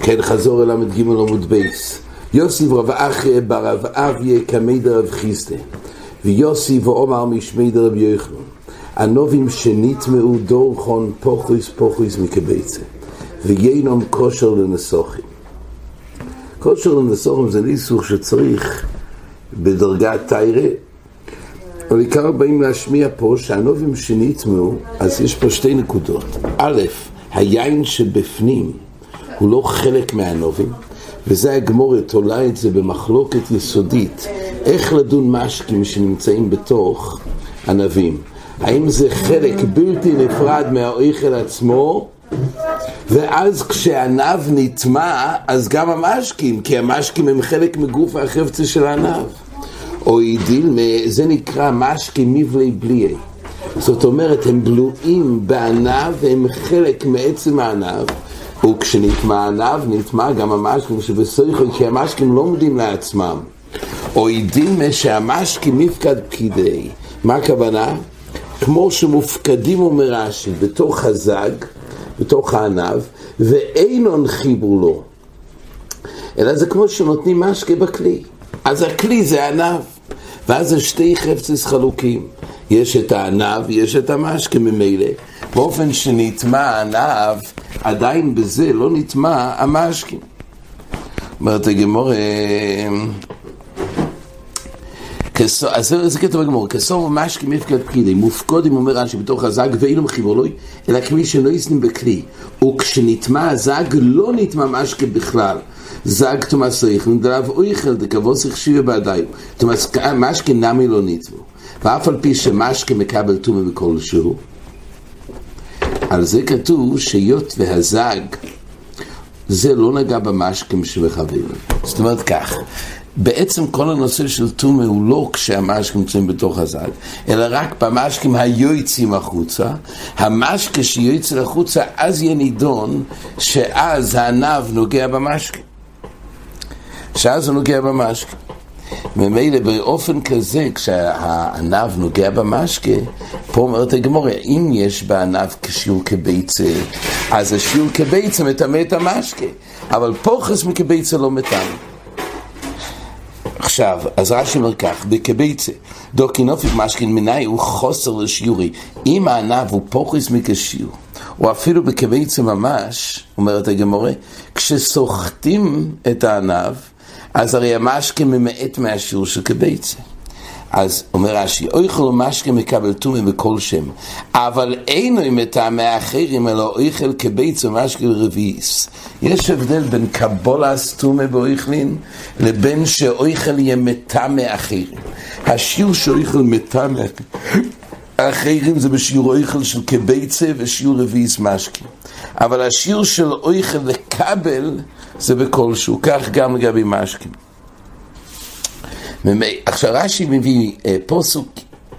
כן, חזור אל ל"ג עמוד בייס. יוסיף רב אחי ברב אביה כמי דרב חיסטה ויוסיף ואומר משמי דרב יוחנן הנובים שנטמעו דורכון פוחויס פוחויס מקבצה ויינום כושר לנסוחים כושר לנסוחים זה ניסוך שצריך בדרגת תיירה אבל עיקר באים להשמיע פה שהנובים שנטמעו אז יש פה שתי נקודות. א', היין שבפנים הוא לא חלק מהנובים וזה הגמורת תולה את זה במחלוקת יסודית. איך לדון משקים שנמצאים בתוך ענבים האם זה חלק בלתי נפרד מהאויכל עצמו? ואז כשענב נטמע אז גם המשקים כי המשקים הם חלק מגוף החפצה של הענב או אידיל, זה נקרא משקים מבלי בליעי זאת אומרת הם בלועים בענב והם חלק מעצם הענב וכשנטמע ענב, נטמע גם המשקים שבסויכו, כי המשקים לא עומדים לעצמם. או עדים שהמשקים מפקד פקידי. מה הכוונה? כמו שמופקדים אומר רש"י, בתוך הזג, בתוך הענב, ואינון חיבור לו. אלא זה כמו שנותנים משקה בכלי. אז הכלי זה ענב. ואז זה שתי חפצס חלוקים. יש את הענב, יש את המשקה ממילא. באופן שנטמע הענב, עדיין בזה לא נטמע המשקים. אומרת הגמור, אז זה כתוב בגמור, כסור משקים מפקד פקידי, מופקודים אומר רש"י בתוך הזג ואילו מחיבולוי, אלא כמי שלא יסנים בכלי, וכשנטמע הזג לא נטמע משקה בכלל. זג תומאס ריך, נדלב אויכל דקבוס החשיבה בעדיו, תומאס משקה נמי לא נטמו, ואף על פי שמשקה מקבל תומה מכל שהוא, על זה כתוב שיות והזג זה לא נגע במשקים שמחברים. זאת אומרת כך, בעצם כל הנושא של טומא הוא לא כשהמשקים נמצאים בתוך הזג, אלא רק במשקים היועצים החוצה. המשקה שיועץ החוצה, אז יהיה נידון שאז הענב נוגע במשקים. שאז הוא נוגע במשקים. ממילא באופן כזה, כשהענב נוגע במשקה, פה אומרת הגמורה, אם יש בענב כשיעור כביצה, אז השיעור כביצה מטמא את המשקה, אבל פוחס מכביצה לא מטמא. עכשיו, אז רש"י אומר כך, בכביצה, דוקינופיק משכין מיני הוא חוסר לשיעורי. אם הענב הוא פוחס מכשיעור, או אפילו בכביצה ממש, אומרת הגמורה, כשסוחטים את הענב, אז הרי המשקה ממעט מהשיעור של כביצה. אז אומר רש"י, אויכל משקה מקבל טומא בכל שם, אבל אינו מטעמי האחרים, אלא אויכל כביצה ומשקה רביעיס. יש הבדל בין קבולס טומא באויכלין, לבין שאויכל יהיה מטעמי אחרים. השיעור שאויכל מטעמי האחרים זה בשיעור אויכל של כביצה ושיעור רביעיס משקה. אבל השיעור של אויכל לקבל זה בכלשהו, כך גם לגבי משקים. עכשיו רש"י מביא אה, פוסוק,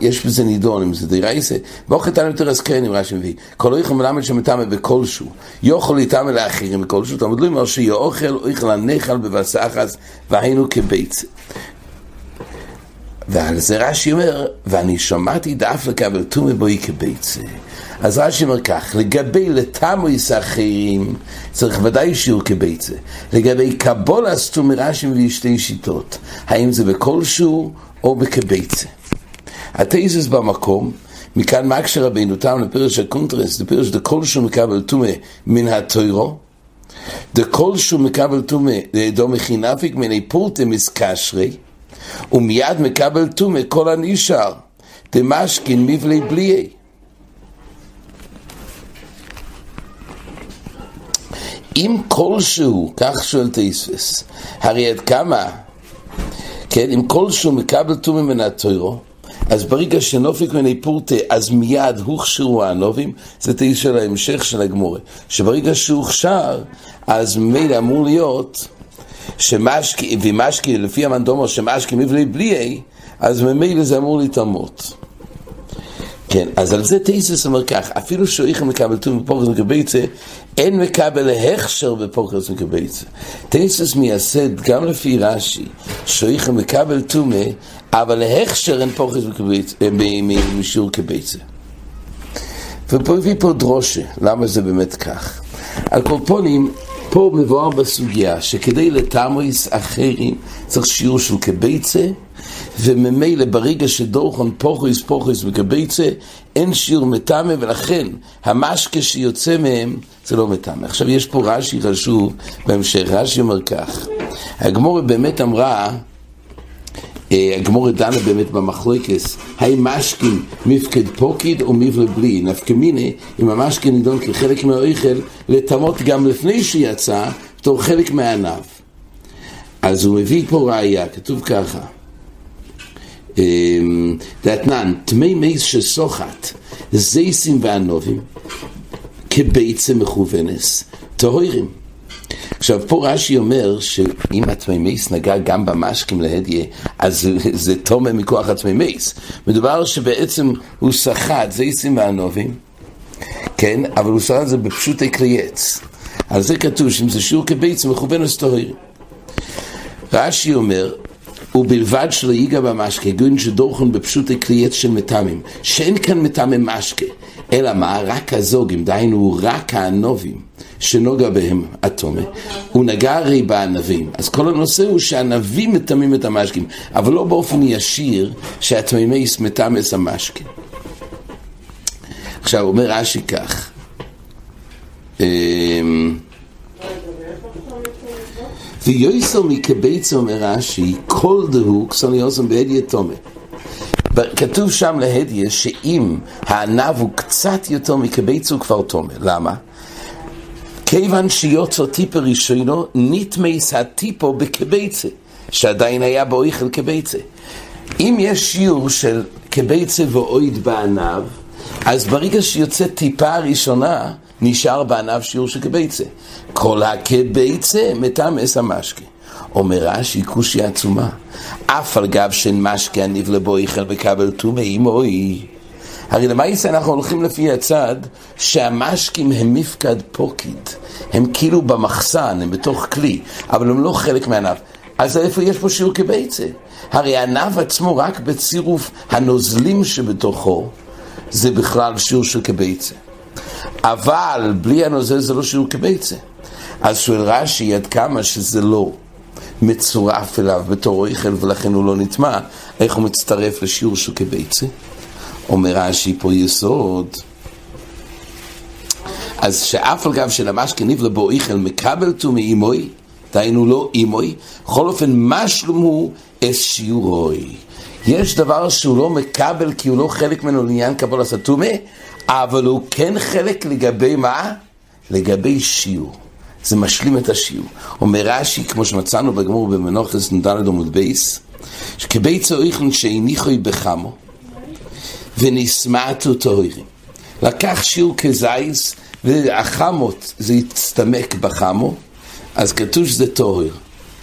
יש בזה נידון, אם זה דרייסה, ואוכל תנא יותר הזכרנים, רש"י מביא, כל אוכל מלמד שמטמא בכלשהו, יאכל יטמא לאחרים בכלשהו, תלמוד לא אומר שיאכל אוכל הנחל בבסחס, והיינו כביצה. ועל זה רש"י אומר, ואני שמעתי דף לקבל טומא בוי כביצה. אז רש"י אומר כך, לגבי לתמויס אחרים, צריך ודאי שיעור כביצה. לגבי קבול אסתום רש"י מביא שתי שיטות, האם זה בכלשהו או בכביצה. התזס במקום, מכאן מקשר רבינו תם לפרש הקונטרס, לפרש דכלשהו מקבל טומא מן התוירו, דכלשהו מקבל טומא דו מכינפיק מני פורטה מסקשרי, ומיד מקבל טומא כל הנשאר, דמשכין מבלי בליעי. אם כלשהו, כך שואל תספס, הרי עד כמה, כן, אם כלשהו מקבל טומא מן התוירו, אז ברגע שנופיק מני פורטה, אז מיד הוכשרו הנובים, זה תהיה של ההמשך של הגמורה, שברגע שהוכשר, אז ממילא אמור להיות שמשקי, ומשקי, לפי המנדומו, שמשקי מבלי בלי אז ממילא זה אמור להתאמות. כן, אז על זה תייסס אומר כך, אפילו שאיכם מקבל טומא בפורקס מקבייצה, אין מקבל הכשר בפורקס מקבייצה. תייסס מייסד גם לפי רש"י, שאיכם מקבל טומא, אבל הכשר אין פורקס מקבייצה, משיעור קבייצה. ופה הביא פה דרושה, למה זה באמת כך. על כל פונים, פה מבואר בסוגיה שכדי לתמריס אחרים צריך שיעור של כביצה וממילא ברגע שדורכון פוכויס פוכויס וכביצה אין שיעור מטמא ולכן המשקה שיוצא מהם זה לא מטמא. עכשיו יש פה רש"י חשוב בהמשך, רש"י אומר כך הגמורה באמת אמרה אה, הגמורה דנה באמת במחלוקס, האם משכין מפקד פוקיד או מבלה בלי, נפקא מיני, אם המשכין נידון כחלק מהאוכל, לטמות גם לפני שיצא, בתור חלק מהענב. אז הוא מביא פה ראייה, כתוב ככה, אמ, דתנן, תמי מייס שסוחת, זייסים וענובים, כביצה מכוונס, טהורים. עכשיו, פה רש"י אומר שאם התמימייס נגע גם במשקים להדיה, אז זה, זה תומה מכוח התמימייס. מדובר שבעצם הוא סחט זייסים וענובים, כן, אבל הוא סחט את זה בפשוטי קריאץ. על זה כתוב שאם זה שיעור כביצה מכוון אסטורי. רש"י אומר, ובלבד שלא ייגע במשקה, גוין שדורכון בפשוטי קריאץ של מטעמים, שאין כאן מטעמי משקה, אלא מה? רק הזוגים, דהיינו רק הענובים. שנוגע בהם התומה, הוא נגע הרי בענבים. אז כל הנושא הוא שהענבים מטמאים את המשקים, אבל לא באופן ישיר שהתמימי מטמס המשקים. עכשיו אומר רש"י כך, ויועסו מקבצו אומר רש"י, כל דהו כסוניוסם בהדיה תומה. כתוב שם להדיה שאם הענב הוא קצת יותר מקבצו כבר תומה. למה? כיוון שיוצר טיפה ראשונו, נתמס הטיפו בקבצה, שעדיין היה באויכל קבצה. אם יש שיעור של קבצה ואויד בענב, אז ברגע שיוצא טיפה ראשונה, נשאר בענב שיעור של קבצה. כל הקבצה מטמס המשקה. אומר רש"י כושי עצומה, אף על גב של משקה הניב לבויכל וקבל טומאי מוי. הרי למעשה אנחנו הולכים לפי הצד שהמשקים הם מפקד פוקיד. הם כאילו במחסן, הם בתוך כלי, אבל הם לא חלק מהענף. אז איפה יש פה שיעור כביצה? הרי הענף עצמו רק בצירוף הנוזלים שבתוכו, זה בכלל שיעור של כביצה. אבל בלי הנוזל זה לא שיעור כביצה. אז שואל רש"י עד כמה שזה לא מצורף אליו בתור אוכל ולכן הוא לא נטמע, איך הוא מצטרף לשיעור של כביצה? אומר רש"י פה יסוד. אז שאף על גב של המשקה נבלה בו איכל מקבל תומי אימוי, דהיינו לא אימוי, בכל אופן משלום הוא אס שיעורוי. יש דבר שהוא לא מקבל כי הוא לא חלק ממנו לעניין קבול הסתומה, אבל הוא כן חלק לגבי מה? לגבי שיעור. זה משלים את השיעור. אומר רש"י, כמו שמצאנו בגמור במנוחס נ"ד עמוד בייס, שכביצו איכלן שהניחוי בחמו ונשמעתו טהורים. לקח שיעור כזייס והחמות זה יצטמק בחמו, אז כתוב שזה טהור,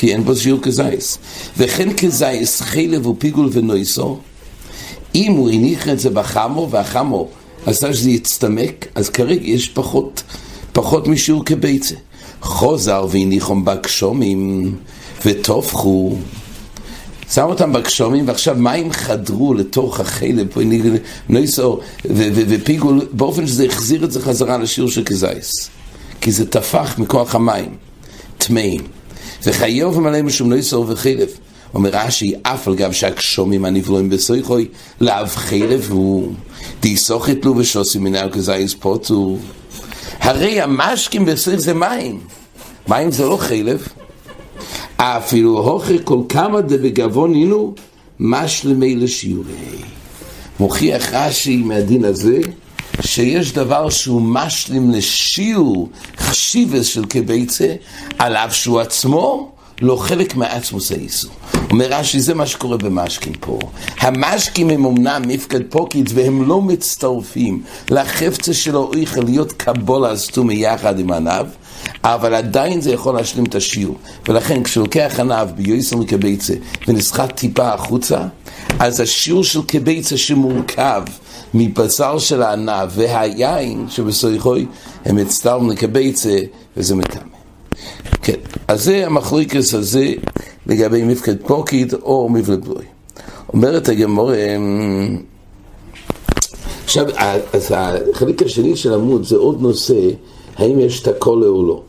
כי אין בו שיעור כזייס. וכן כזייס חלב ופיגול ונויסו, אם הוא הניח את זה בחמו והחמו עשה שזה יצטמק, אז כרגע יש פחות, פחות משיעור כביצה. חוזר והניחום בגשומים וטופחו שם אותם בגשומים, ועכשיו מים חדרו לתוך החלב, נויסו ופיגול, באופן שזה החזיר את זה חזרה לשיעור של כזייס. כי זה טפח מכוח המים, טמאים. וחיוב ומלא משום נויסו וחלב. אומר רש"י, אף על גב שהגשומים הנבלואים בסויכוי, לאו חלב הוא דיסוכת לו ושוסים מנהל כזייס פוטו. הרי המשקים בסויך זה מים. מים זה לא חלב. אפילו הוכר כל כמה דבגבון הינו משלמי לשיעורי. מוכיח רש"י מהדין הזה שיש דבר שהוא משלים לשיעור חשיבס של כביצה, על אף שהוא עצמו לא חלק מעצמוס האיסור. אומר רש"י, זה מה שקורה במשקים פה. המשקים הם אמנם מפקד פוקיץ והם לא מצטרפים לחפצה שלו איכל להיות קבולה סתומי יחד עם עניו, אבל עדיין זה יכול להשלים את השיעור. ולכן כשלוקח עניו ביועסר מקביצה ונסחט טיפה החוצה, אז השיעור של קביצה שמורכב מבשר של הענב והיין שבסויכוי, הם מצטרפים לקביצה וזה מטמא. כן, אז זה המחליקס הזה לגבי מפקד פוקיד או מבלת בלוי. אומרת הגמורה עכשיו, אז החלק השני של עמוד זה עוד נושא, האם יש את הכל או לא.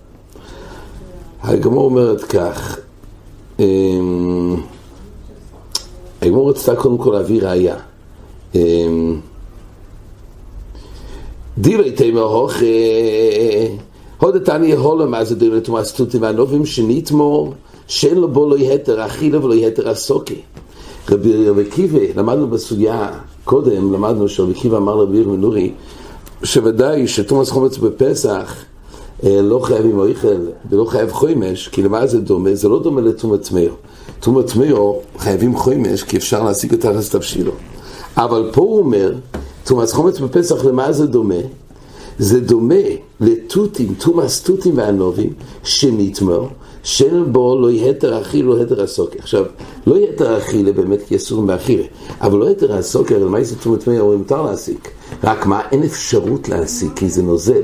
הגמור אומרת כך, אמ, הגמור רצתה קודם כל להביא ראייה. אמ, דילי תימר הוך, הודתני הולו מה זה דילי תומאס תותי והנובים שנתמור, שאין לו בו לא יתר אכילה ולא יתר הסוקי. רבי עקיבא, למדנו בסוגיה, קודם למדנו שרבי עקיבא אמר לרבי ירמי נורי, שוודאי שתומאס חומץ בפסח אה, לא חייב עם אויכל ולא חייב חוימש, כי למה זה דומה? זה לא דומה לתומת מאו. תומת מאו חייבים חוימש כי אפשר להשיג את הרס תבשילו. אבל פה הוא אומר, תומאס חומץ בפסח למה זה דומה? זה דומה לתותים, תומאס תותים וענובים, שנתמר, שאין בו לא יתר אכיל, לא יתר הסוקר. עכשיו, לא יתר אכילה באמת כי אסור באכילה, אבל לא יתר הסוקר, זה תומת מאו, אומרים מותר להסיק. רק מה, אין אפשרות להסיק, כי זה נוזל,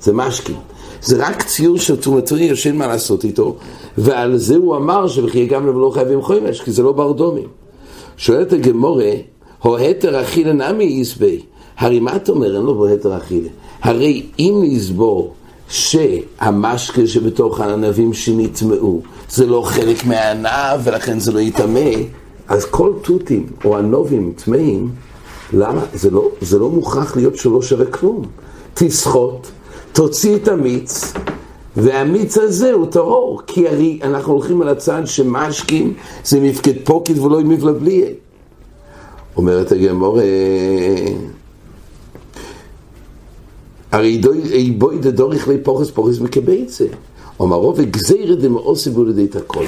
זה משקים. זה רק ציור של תרומתרי, שאין מה לעשות איתו, ועל זה הוא אמר שבכי גם לא חייבים חומש, כי זה לא ברדומים. שואלת הגמורה, הו התר אכילה נמי יסבי, הרי מה אתה אומר, אין לו בו התר אכילה? הרי אם נסבור שהמשקה שבתוך הענבים שנטמעו זה לא חלק מהענב ולכן זה לא יטמא, אז כל תותים או ענובים טמאים, למה? זה לא, זה לא מוכרח להיות שלא שווה כלום. תסחוט, תוציא את המיץ, והמיץ הזה הוא טהור, כי הרי אנחנו הולכים על הצד שמשקים זה מפקד פוקד ולא עם מבלבליה. אומרת הגמור, הרי בואי דדוריך לי פוחס פוחס מקבייצה. אומרו וגזירת דמאוסי בולדי את הכל.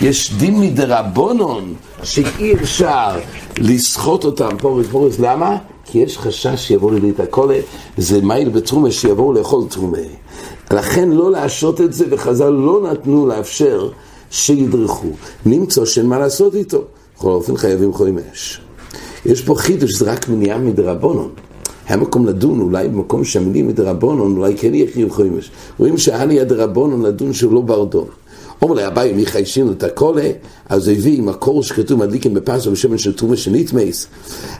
יש דין מדרבונון שאי אפשר לסחוט אותם פורס פורס, למה? כי יש חשש שיבואו לידי את הכל, זה מייל בתרומה שיבואו לאכול תרומה. לכן לא להשעות את זה, וחז"ל לא נתנו לאפשר שידרכו. למצוא שאין מה לעשות איתו. בכל אופן חייבים חומש. יש פה חידוש, זה רק מניעה מדרבונון. היה מקום לדון, אולי במקום שהמילים מדרבונון, אולי כן יהיה חיוב חומש. רואים שהיה לי הדרבונון לדון שהוא לא ברדון. אומר לה, אביי, מי חיישים את הקולה, אז הוא הביא עם הקור שכתוב מדליקים בפסו בשמן של תרומה של.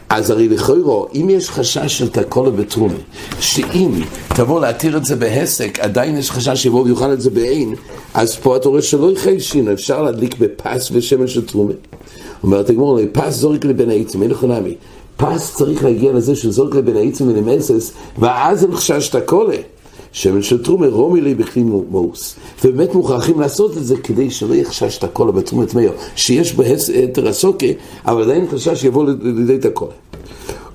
אז הרי לכאורה, אם יש חשש של תקולה בתרומה, שאם תבוא להתיר את זה בהסק, עדיין יש חשש שיבוא ויוכל את זה בעין, אז פה אתה רואה שלא יחיישים, אפשר להדליק בפס ושמן של תרומה. אומרת הגמור, פס זורק לבין העצים, אין לך נמי. פס צריך להגיע לזה שזורק לבין העצים ולמסס, ואז הם חשש את הקולה. שמן של תרומה רומי לי בכלי מאוס. ובאמת מוכרחים לעשות את זה כדי שלא יחשש את הכל בתרומת מאיר, שיש בהתר הסוקה, אבל עדיין חשש שיבוא לידי את הכל.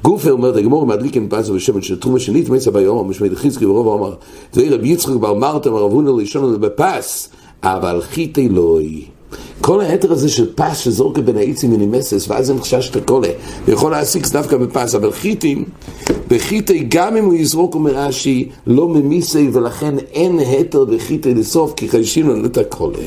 גופה אומר, הגמור מדליק פזו בשמן של תרומה שנית מסע ביום, משמי דחיזקי ורוב אמר, דבי רבי יצחק בר מרתא מרב הונא לישון בפס, אבל חיתי לוי. כל היתר הזה של פס שזורקה בין העצים מנימסס, ואז הם חשש את הקולה, ויכול להסיק דווקא בפס, אבל חיטים, בחיטי גם אם הוא יזרוק אומר רש"י, לא ממיסי, ולכן אין היתר בחיטי לסוף, כי חיישים לנו את הקולה.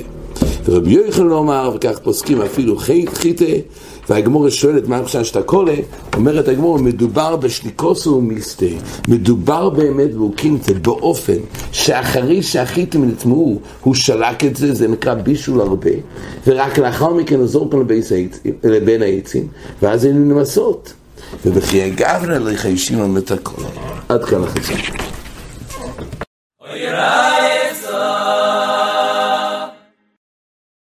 ורבי יוחנן אומר, וכך פוסקים אפילו חיטי, והגמור שואלת מה עכשיו שאתה קולה, אומרת הגמור, מדובר בשליקוסו ומיסטה, מדובר באמת באוקינטה, באופן שאחרי שהחיטים נטמעו, הוא שלק את זה, זה נקרא בישול הרבה, ורק לאחר מכן הוא זורק לבין העצים, ואז היינו נמסות. ובכי הגבנה לחיישים על מתקולה. עד כאן החצי.